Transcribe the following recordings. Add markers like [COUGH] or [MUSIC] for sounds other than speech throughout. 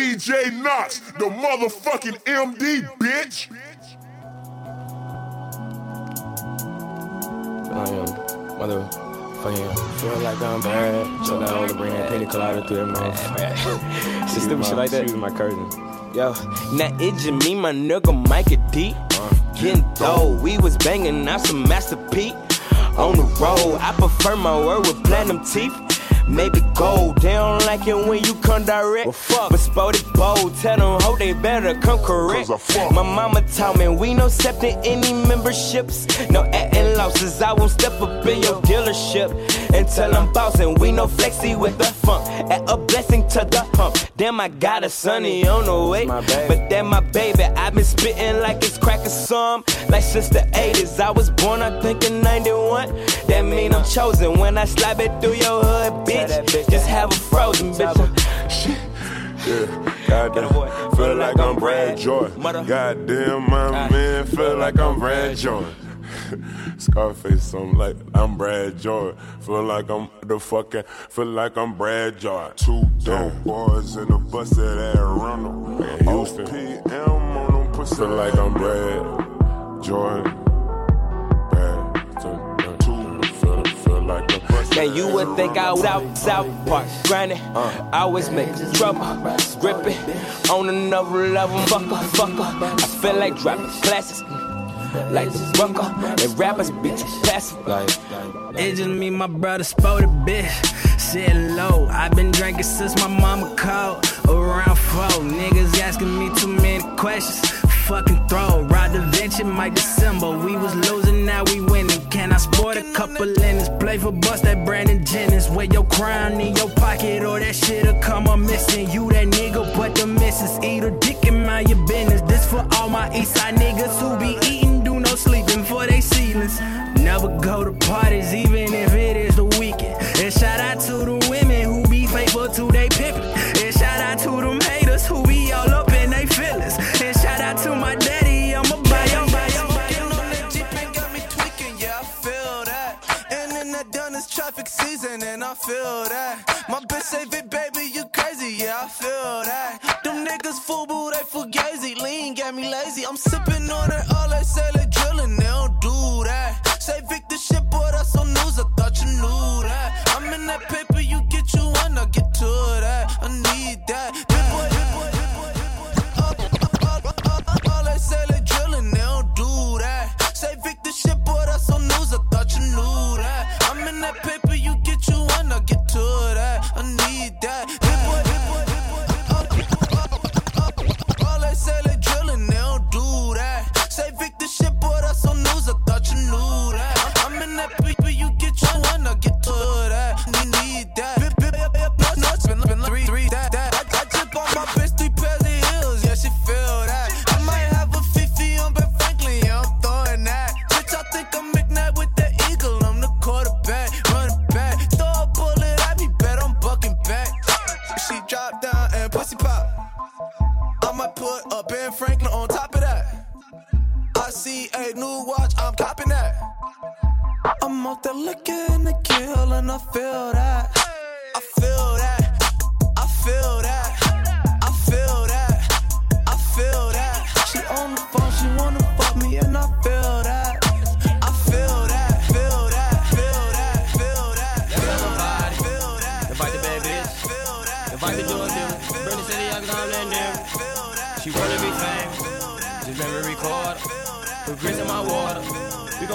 DJ Knox, the motherfucking MD, bitch. I am motherfucking feel like I'm bad. Chill out, to bring that penny colada through that mouth. Just stupid shit like that. She was my cousin. Yo, now it just me, my nigga Micah D. Getting dough, we was banging out some Master P. On the road, I prefer my word with platinum teeth. Maybe gold, they don't like it when you come direct. Well, fuck, but spotted bold, tell them ho they better come correct. My mama taught me we no accepting any memberships, no acting losses. I won't step up in your dealership until I'm bossing. We no flexy with the funk, at a blessing to the hump. Damn, I got a sonny on the way, but that my baby. i been spitting like it's crack a some, like since the 80s. I was born, I think in 91. That mean I'm chosen when I slap it through your hood, bitch bitch. Just have a frozen bitch. Yeah, goddamn, feel like I'm Brad Jordan. Goddamn, my ah. man, feel like I'm Brad Jordan. [LAUGHS] Scarface, something like I'm Brad Jordan. Feel like I'm the fucking, feel like I'm Brad Jordan. Two dope boys in the bus at Arundel. Houston. OPM on them pussy. Feel like I'm Brad Jordan. And you would think I was out South Park, grinding. Uh. I always make trouble, gripping on another level. Fucker, fucker. I feel like dropping classics. Mm, like the bunker, and rappers be too passive. Like, it just me, my brother, spotted bitch. Sit low, I've been drinking since my mama called. Around four, niggas asking me too many questions fucking throw. The venture, my December. We was losing, now we winning. Can I sport a couple linens? Play for bust that Brandon Jennings. Wear your crown in your pocket, or that shit'll come up missing. You that nigga, but the missus eat a dick in my your business. This for all my Eastside niggas who be eating, do no sleeping for they ceilings. Never go to parties, even if it is the weekend. And shout out to the Season and I feel that. My bitch say, Vic, baby, you crazy, yeah, I feel that. Them niggas fool, boo, they fugazi. Lean got me lazy. I'm sipping on it,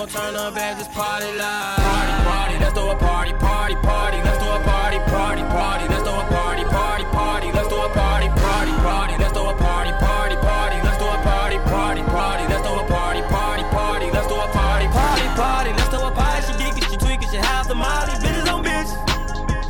gon' turn up at this party live. Party, party, let's do a party, party, party. Let's do a party, party, party. Let's do a party, party, party. Let's do a party, party, party. Let's do a party, party, party. Let's do a party, party, party. Let's do a party, party, party. Let's do a party, party, party. Let's do a party. She geeking, she tweaking, she half the molly. Bitches on bitch.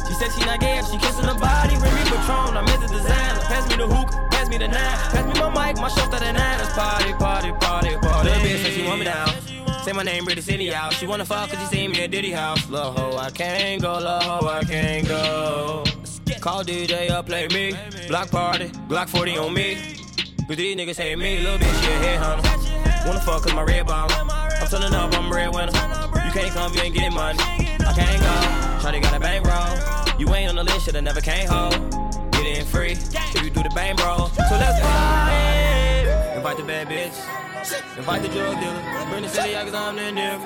She said she not gay, she kissing her body. Remy Patron, I'm into designer. Pass me the hook, pass me the nine. Pass me my mic, my show started nine. Let's party, party, party, party. Little bitch said she want me down. Say my name, British City out. She wanna fuck cause she see me at Diddy house. Lil' ho, I can't go, lil' ho, I can't go. Call DJ up, play me. Block party, Glock 40 on me. Cause these niggas hate me, little bitch, a head hunter. Wanna fuck cause my red bomb. I'm turning up, I'm red winner. You can't come, you ain't getting money. I can't go. Shawty got a bankroll. You ain't on the list, shoulda never came home. Get in free. If you do the bang bro. So let's party. Invite the bad bitch. Invite the drug dealer. Bring the city, out cause I'm the nigga.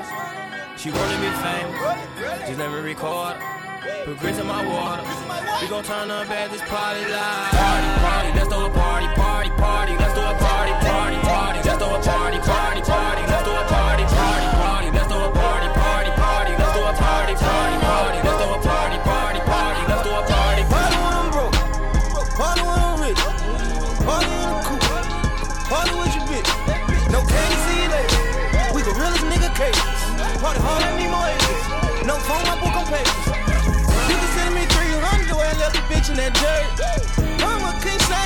She wanna be famous. Just let me record. Put grits in my water. We gon' turn up at this party live. Party, party, let's throw a party, party, party. Let's do a party, party, party. Let's throw a party, party, party, dirt. Mama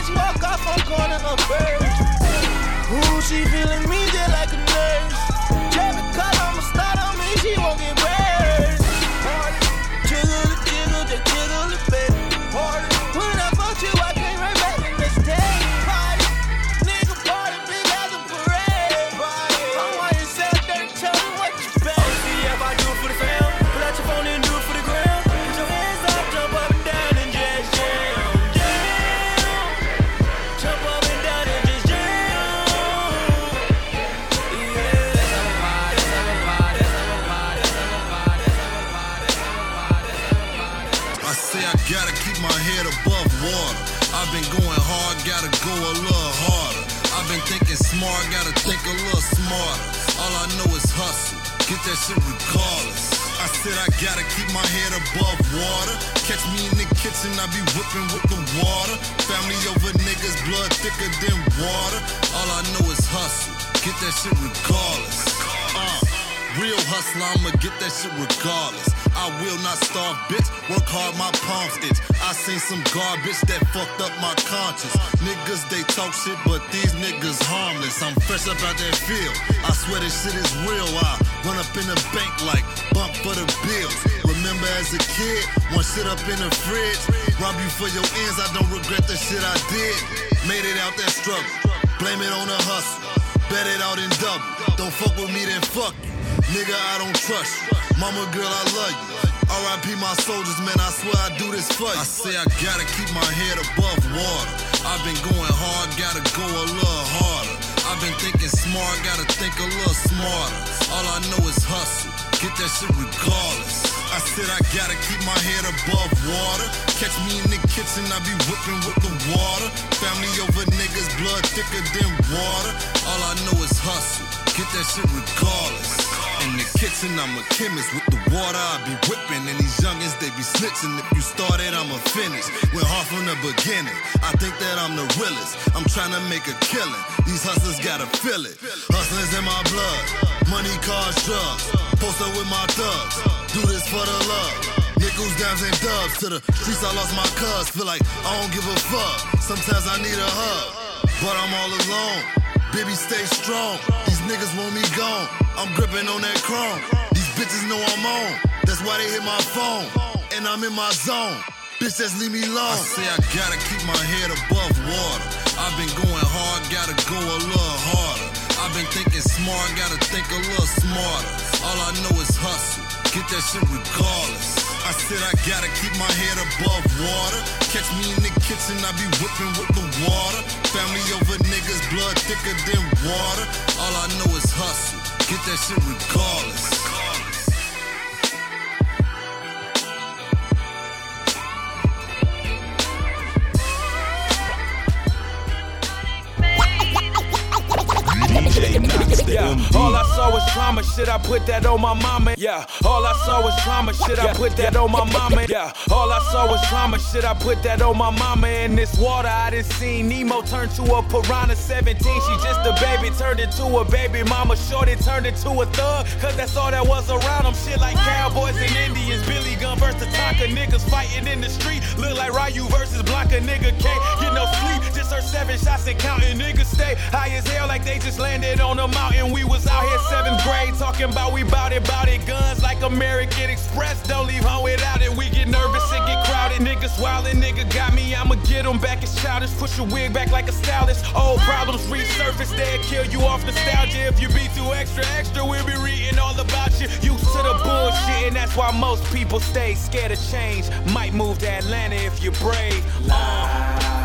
she walk off on corner of bird. That shit regardless. I said I gotta keep my head above water. Catch me in the kitchen, I be whipping with the water. Family over niggas, blood thicker than water. All I know is hustle, get that shit regardless. Uh. Real hustler, I'ma get that shit regardless. I will not starve, bitch. Work hard, my palms itch. I seen some garbage that fucked up my conscience. Niggas, they talk shit, but these niggas harmless. I'm fresh up out that field. I swear this shit is real. I run up in the bank like bump for the bills. Remember as a kid, one shit up in the fridge. Rob you for your ends, I don't regret the shit I did. Made it out that struggle. Blame it on the hustle. Bet it out in double. Don't fuck with me, then fuck you. Nigga, I don't trust you. Mama girl, I love you. RIP my soldiers, man, I swear I do this for you. I say I gotta keep my head above water. I've been going hard, gotta go a little harder. I've been thinking smart, gotta think a little smarter. All I know is hustle, get that shit regardless. I said I gotta keep my head above water. Catch me in the kitchen, I be whipping with the water. Family over niggas, blood thicker than water. All I know is hustle, get that shit regardless. In the kitchen, I'm a chemist. With the water, I be whipping. And these youngins, they be snitching. If you started, I'ma finish. Went hard from the beginning. I think that I'm the realest. I'm trying to make a killing. These hustlers gotta feel it. Hustlers in my blood. Money, cars, drugs. Post up with my thugs. Do this for the love. Nickels, dimes, and dubs. To the streets, I lost my cuz. Feel like I don't give a fuck. Sometimes I need a hug. But I'm all alone. Baby, stay strong. These niggas want me gone. I'm gripping on that chrome. These bitches know I'm on. That's why they hit my phone. And I'm in my zone. Bitch, just leave me alone. I say I gotta keep my head above water. I've been going hard, gotta go a little harder. I've been thinking smart, gotta think a little smarter. All I know is hustle. Get that shit regardless. I said I gotta keep my head above water. Catch me in the kitchen, I be whipping with the water. Family over niggas, blood thicker than water. All I know is hustle. Get that shit regardless. DJ Knox, the Yeah, MD. all I saw was trauma, shit, I put that on my mama. Yeah, all I saw was trauma, shit, I put that on my mama. Yeah, all I saw was trauma, shit, I put that on my mama. In this water, I done seen Nemo turn to a piranha 17. She just a baby, turned into a baby mama. Shorty turned into a thug, cause that's all that was around them. Shit like cowboys and Indians, Billy Gun versus Tonka. Niggas fighting in the street, look like Ryu versus Blanka. Nigga can't get no sleep, just heard seven shots and counting. Niggas stay high as hell like they just landed on a mountain. We was out here seventh grade talking about we bout it, bout it. Guns like American Express, don't leave home without it. We get nervous and get crowded. Niggas wildin', nigga got me, I'ma get 'em back as childish. Push your wig back like a stylist. Old problems resurface, they'll kill you off nostalgia. If you be too extra, extra, we'll be reading all about you. Used to the bullshit, and that's why most people stay scared of change. Might move to Atlanta if you're brave. La,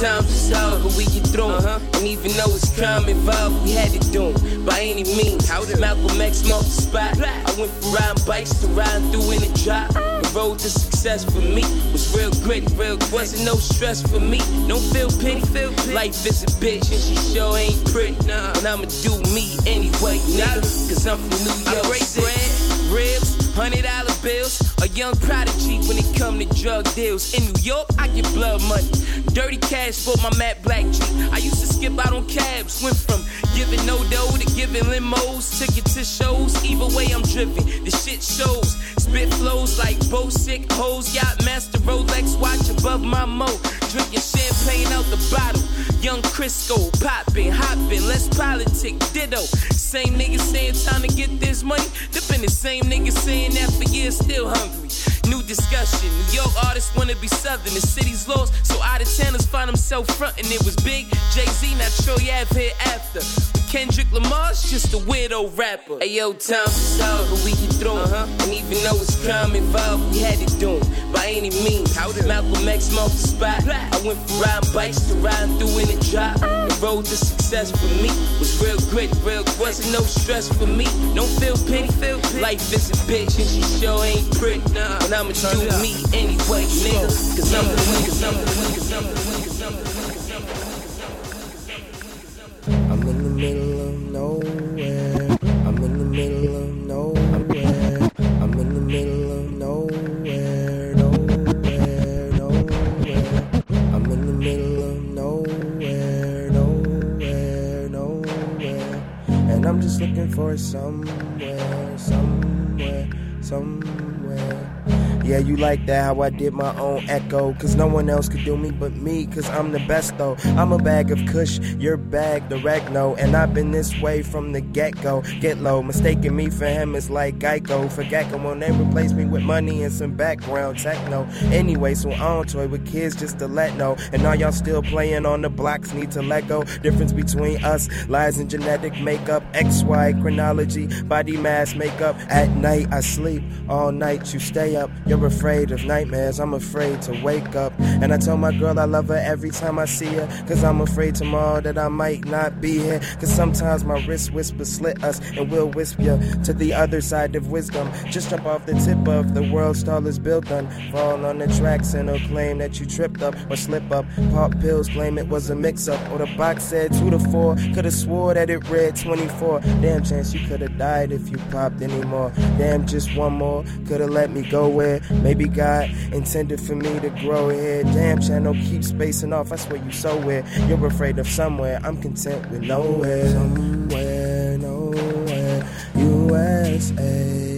Times it's hard, but we get through uh -huh. And even though it's crime involved, we had to do it by any means. Malcolm X marked the spot. I went from riding bikes to riding through in a drop. The road to success for me was real great, real gritty. Wasn't no stress for me. Don't feel pity. Don't feel pity. Life is a bitch and she sure ain't pretty. Nah. And I'ma do me anyway, nigga. Cause I'm from New York. I break bread, ribs, hundred dollar bills. Young prodigy when it come to drug deals. In New York, I get blood money. Dirty cash for my Matt Black G. I used to skip out on cabs. Went from giving no dough to giving limos. Ticket to shows. Either way, I'm driven. The shit shows. Spit flows like bow sick hoes. Yacht master Rolex watch above my mo. Drinking champagne out the bottle. Young Crisco, popping, hoppin', let's politic, ditto. Same niggas saying time to get this money. Been the same niggas saying that for years, still hungry. New discussion. New York artists wanna be southern. The city's lost, so out of towners find themselves frontin'. It was big. Jay Z, not Troy Ave here after. Kendrick Lamar's just a weirdo rapper. Hey yo, times is hard, but we get through uh-huh. 'em. And even though it's crime involved, we had to do 'em by any means. How did Malcolm X marked the spot. I went from riding bikes to riding through in a drop. Oh. The road to success for me was real gritty, real wasn't no stress for me. Don't feel pity, feel pity. Life is a bitch and she sure ain't pretty. Nah, and I'ma do me anyway, nigga. Cause I'm the one, cause I'm the one, cause I'm the one, cause I'm the one, middle of nowhere. I'm in the middle of nowhere. I'm in the middle of nowhere. Nowhere, nowhere. I'm in the middle of nowhere. Nowhere, nowhere. And I'm just looking for somewhere, Yeah, you like that, how I did my own echo. Cause no one else could do me but me, cause I'm the best though. I'm a bag of kush, your bag, the regno. And I've been this way from the get go. Get low, mistaking me for him is like Geico. For Gecko, when they replace me with money and some background techno. Anyway, so I don't toy with kids just to let know. And all y'all still playing on the blocks, need to let go. Difference between us lies in genetic makeup, XY chronology, body mass makeup. At night, I sleep, all night, you stay up. Afraid of nightmares, I'm afraid to wake up. And I tell my girl I love her every time I see her. Cause I'm afraid tomorrow that I might not be here. Cause sometimes my wrist whisper slit us and we'll whisper to the other side of wisdom. Just jump off the tip of the world's tallest building. Fall on the tracks and they'll claim that you tripped up or slip up. Pop pills claim it was a mix up. Or the box said 2 to 4. Could've swore that it read 24. Damn chance you could've died if you popped anymore. Damn, just one more. Could've let me go where maybe God intended for me to grow here. Damn, channel keep spacing off. I swear you so weird. You're afraid of somewhere. I'm content with nowhere. Somewhere, nowhere. USA.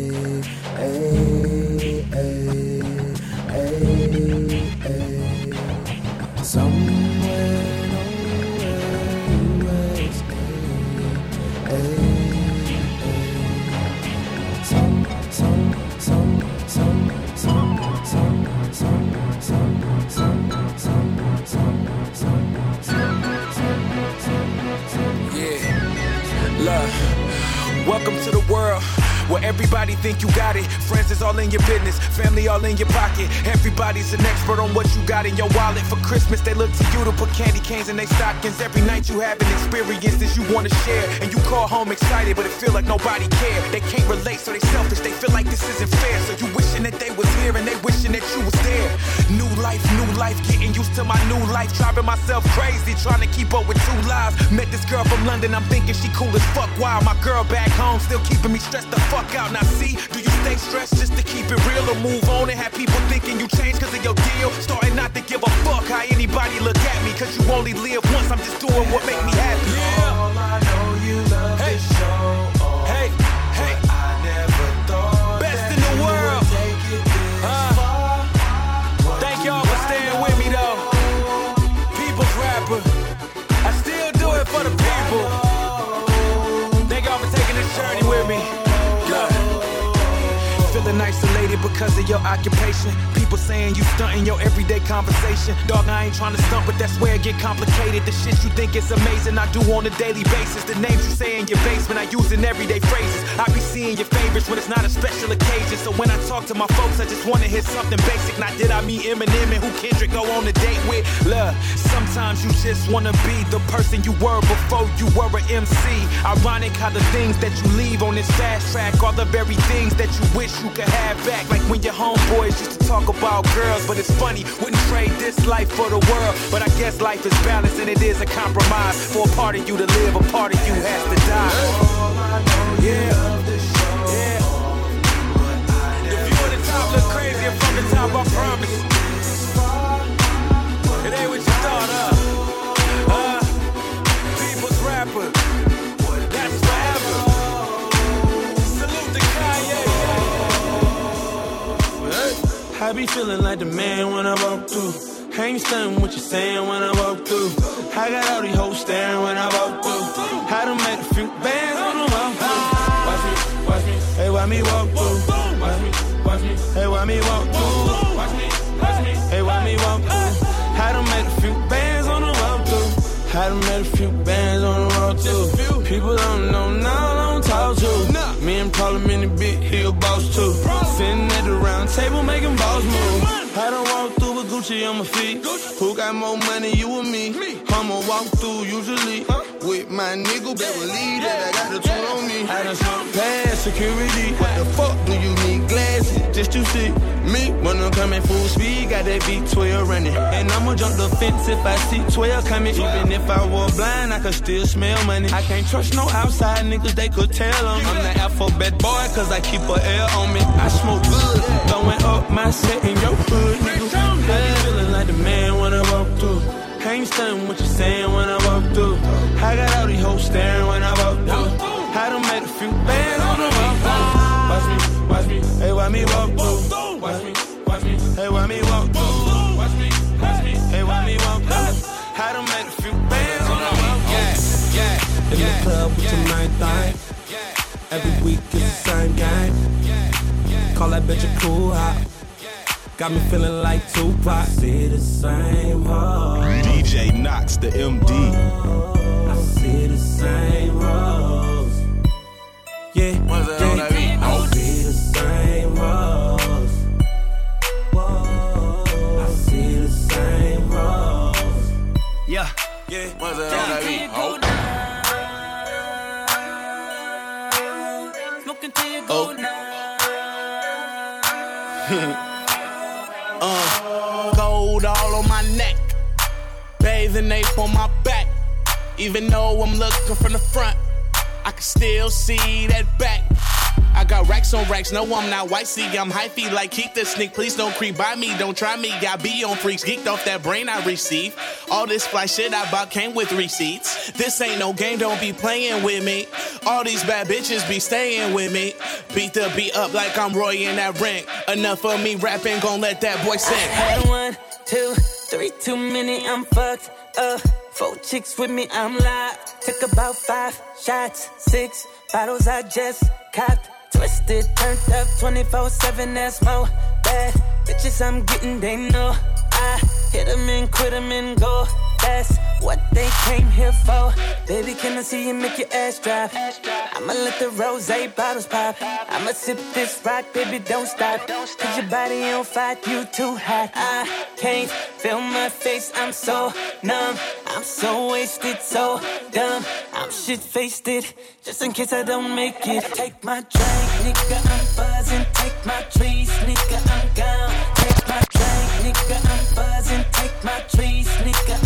Welcome to the world. Where everybody think you got it. Friends is all in your business, family all in your pocket. Everybody's an expert on what you got in your wallet. For Christmas, they look to you to put candy canes in their stockings. Every night you have an experience that you wanna share. And you call home excited, but it feel like nobody care. They can't relate, so they life. Driving myself crazy, trying to keep up with two lives. Met this girl from London, I'm thinking she cool as fuck. Wow, my girl back home still keeping me stressed the fuck out. Now see, do you stay stressed just to keep it real or move on and have people thinking you changed cause of your deal? Starting not to give a fuck how anybody look at me cause you only live once. I'm just doing what make me happy. Yeah. Because of your occupation. People saying you stunting your everyday conversation. Dog, I ain't trying to stunt, but that's where it get complicated. The shit you think is amazing, I do on a daily basis. The names you say in your basement, I use in everyday phrases. I be seeing your favorites when it's not a special occasion. So when I talk to my folks, I just wanna hear something basic. Not did I meet Eminem and who Kendrick go on a date with? Love, sometimes you just wanna be the person you were before you were an MC. Ironic how the things that you leave on this fast track are the very things that you wish you could have back. Like when your homeboys used to talk about girls, but it's funny, wouldn't trade this life for the world. But I guess life is balanced and it is a compromise. For a part of you to live, a part of you has to die. Yeah. Yeah. The view of the top look crazier from the top, I promise. I be feeling like the man when I walk through. Ain't stunning what you saying when I walk through. I got all these hoes staring when I walk through. I done made a few bands on the walk through. Watch me, watch me, hey, why me walk through? Watch me, watch me, hey, why me walk through? Watch me, watch me, hey, why me walk through? I done made a few bands on the walk through. I done made a few bands on the walk through. People don't know now, I don't talk to. Me and Parliament Big Hill boss too. Sitting round table making balls move. I done walk through with Gucci on my feet. Who got more money, you or me? I'ma walk through usually with my nigga. Better believe that I got the tool on me. I done smoke past security. What the fuck do you need glasses just to see me? When I'm coming full speed, got that V12 running. And I'ma jump the fence if I see 12 coming. Even if I were blind, I could still smell money. I can't trust no outside niggas, they could tell them. I'm the alphabet boy, cause I keep a L on me. I smoke good, throwing up my set in your hood, nigga. Be feeling like the man when I walk through. Can't stunning what you're saying when I walk through. I got all these hoes staring when I walk through. I done made a few bands on the walk hey, why me walk through? Watch me, watch me, hey, why me walk through? Watch me, watch me, hey, why me walk through? I done made a few bands on the walk through. In the club with your main thing. Every week it's the same game. Call that bitch a cool hop. Got me feeling like Tupac. See the same hoe. DJ Knox, the MD. I see the same hoes. Yeah, yeah. I see the same hoes. Whoa, I see the same hoes. Yeah, yeah. Oh. [LAUGHS] uh, gold all on my neck, bathing ape on my back. Even though I'm looking from the front, I can still see that back. I got racks on racks, no, I'm not white. See, I'm hyphy like keep the sneak. Please don't creep by me, don't try me. Got be on freaks, geeked off that brain I receive. All this fly shit I bought came with receipts. This ain't no game, don't be playing with me. All these bad bitches be staying with me. Beat the beat up like I'm Roy in that ring. Enough of me rapping, gon' let that boy sing. Had one, two, three too many, I'm fucked up. Four chicks with me, I'm live. Took about five shots, six bottles I just copped. Twisted, turned up 24 7, that's more bad. Bitches I'm getting, they know. I hit them and quit them and go. That's what they came here for. Baby, can I see you make your ass drop? I'ma let the rose bottles pop. I'ma sip this rock, baby, don't stop. Cause your body on fire, you too hot. I can't feel my face, I'm so numb. I'm so wasted, so dumb. I'm shit faced just in case I don't make it. Take my drink, nigga, I'm buzzing. Take my trees, nigga, I'm gone. Take my drink, nigga, I'm buzzing. Take my trees, nigga,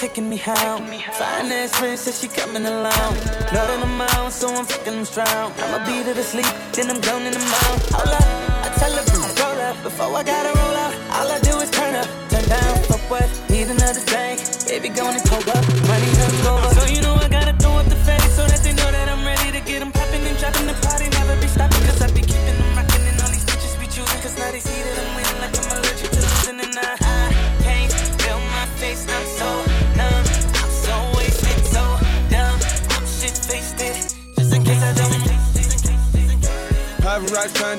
taking me. Fine ass friend says she coming along. Not that I'm out, so I'm fucking strong. I'ma beat her to sleep, then I'm gone in the mouth. Hold up, I tell her, roll up. Before I gotta roll out, all I do is turn up. Turn down, fuck what? Need another drink. Baby, go and pull up. Money up. So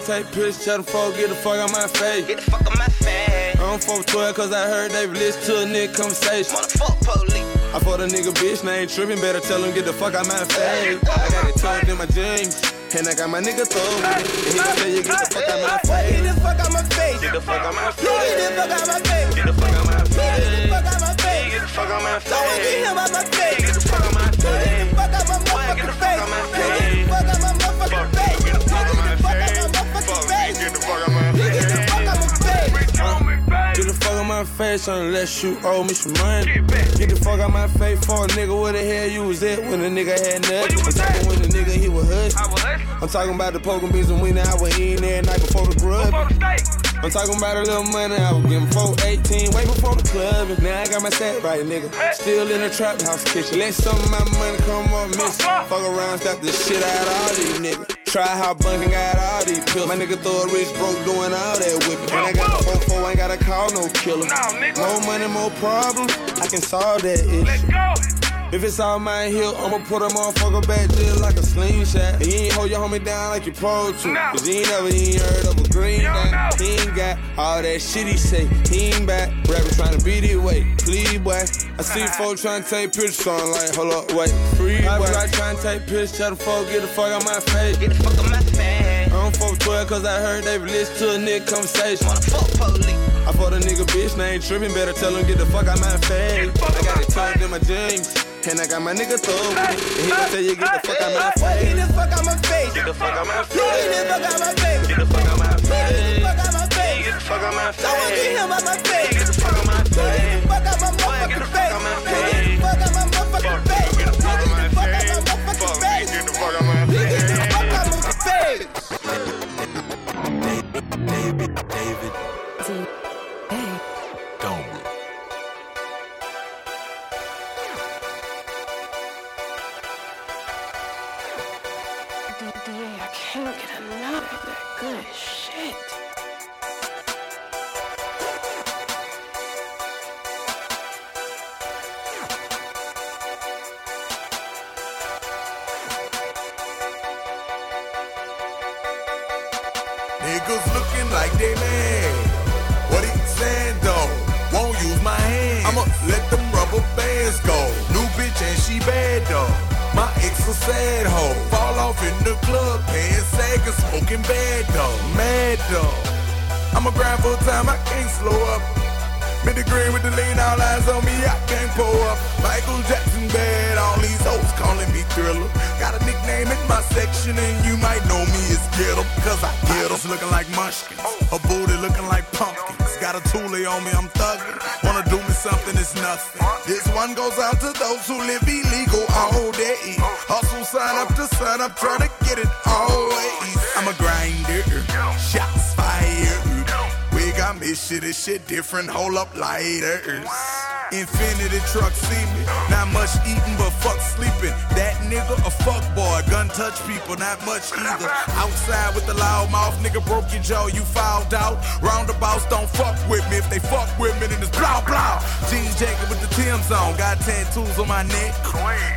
take piss, tell them folk, get the fuck out my face. Get the fuck out my face. I don't fuck with 12 cause I heard they listen to a nigga conversation. Motherfuck police. I fought a nigga bitch, now ain't tripping, better tell him get the fuck out my face. I got it tucked in my jeans. And I got my nigga throw it. And he gon' tell you get the fuck out my face. Get the fuck out my face. Get the fuck out my face. Get the fuck out my face. Get the fuck out my face. Get the fuck out my face. Get the fuck out my face. Wanna get him out my face. Get the fuck out my face. Get the fuck out my motherfucking face. My face unless you owe me some money. Get the fuck out my face for a nigga. Where the hell you was at when the nigga had nothing? I'm talking when the nigga he was hustling. I'm talking about the poking beans and winning. I was eating every night before the grub. I'm talking about a little money. I was getting 418 way before the club. And now I got my set right, nigga. Still in the trap house kitchen. Let some of my money come up missing. Fuck around, stop the shit out of all these niggas. Try how bunking got all these pills. My nigga throw a rich broke doing all that whipping. And I got the 4 ain't gotta call no killer. More money, more problems. I can solve that issue. If it's all my heel, I'ma put a motherfucker back just like a slingshot. And you ain't hold your homie down like you pro to. Cause he ain't never he ain't heard of a green dot. He ain't got all that shit he say. He ain't back. Rapper trying to beat it away. Please, boy. I see [LAUGHS] folks trying to take pictures, so I'm like, hold up, wait. Free, boy. I be like trying to take pictures, tell the folk, get the fuck out my face. Get the fuck out my face. I don't fuck with 12 cause I heard they listen to a nigga conversation. Motherfuck police. I fought a nigga bitch, now ain't tripping, better tell him get the fuck out my face. I got it tucked in my jeans. And I got my nigga throw with it. And he gon' tell you get the fuck out my face. Get the fuck out my face. Get the fuck out my face. Get the fuck out my face. Get the fuck out my face. Get the fuck out my face. Get the fuck out my face. I wanna get him out my face. Get the fuck out my face. Get the fuck out my motherfucking face. Get the fuck out my motherfucking face. Get the fuck out my motherfucking face. Get the fuck out my face. Get the fuck out my face. David, David, don't. Good shit. Niggas looking like they a sad hoe. Fall off in the club, paying and smoking bad though. Mad though. I'ma grind full time, I can't slow up. Mid the green with the lean, all eyes on me, I can't pull up. Michael Jackson bad, all these hoes calling me thriller. Got a nickname in my section, and you might know me as Get 'em, cause I get 'em. looking like munchkins, a booty looking like pumpkins. Got a toolie on me, I'm thuggin'. Wanna do me something, it's nothing. This one goes out to those who live illegal all day. Hustle, sign up to sign up, try to get it always. Me shit, this shit different, hold up lighters. Infinity truck see me, not much eating but fuck sleeping. That nigga a fuck boy, gun touch people, not much either. Outside with the loud mouth, nigga broke your jaw, you fouled out. Roundabouts don't fuck with me, if they fuck with me, then it's blah blah. Jeans jacket with the Tim's on, got tattoos on my neck.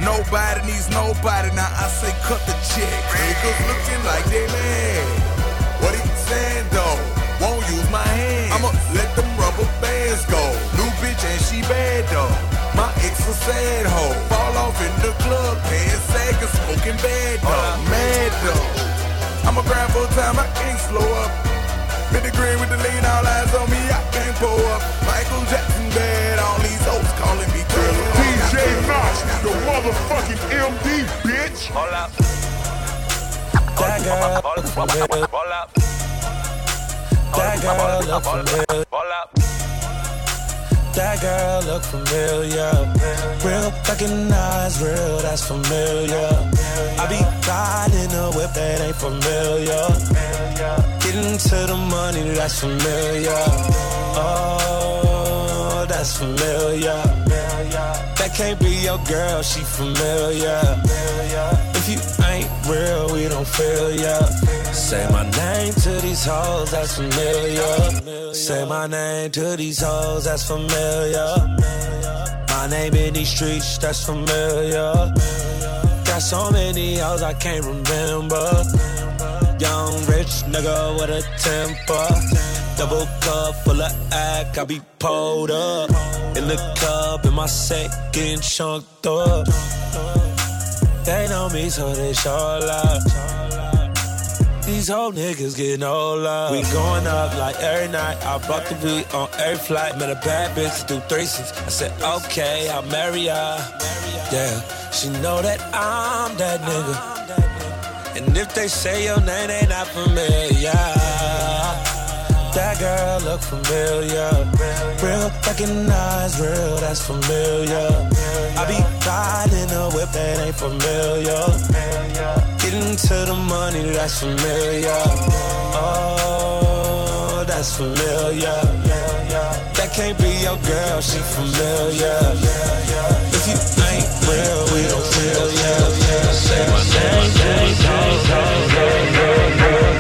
Nobody needs nobody, now I say cut the check. Niggas looking like they mad. What he saying though? Won't use my hand. I'ma let them rubber bands go. New bitch and she bad though. My ex a sad hoe. Fall off in the club, paying sag and smoking bad though. Mad though. I'ma grind full time, I can't slow up. Mid the green with the lean, all eyes on me, I can't pull up. Michael Jackson bad, all these hoes calling me thriller. DJ Knox, the motherfucking MD, bitch. Hold up. That girl look. Hold up. That girl look familiar. That girl look familiar. Real recognize real, that's familiar. I be riding a whip that ain't familiar. Getting to the money, that's familiar. Oh, that's familiar. That can't be your girl, she familiar. If you ain't real, we don't feel ya. Say my name to these hoes, that's familiar. Say my name to these hoes, that's familiar. My name in these streets, that's familiar. Got so many hoes I can't remember. Young rich nigga with a temper. Double cup full of act, I be pulled up. In the club, in my getting chunked up. They know me, so they show love. These whole niggas getting no love. We going up like every night. I brought the weed on every flight. Met a bad bitch do threesomes. I said, okay, I'll marry her. Yeah, she know that I'm that nigga. And if they say your name, they not familiar. That girl look familiar. Real, recognize real, that's familiar. I be riding a whip that ain't familiar. Getting to the money, that's familiar. Oh, that's familiar. That can't be your girl, she familiar. If you ain't real, we don't feel ya. Say my name, say my name, say my name, say my name.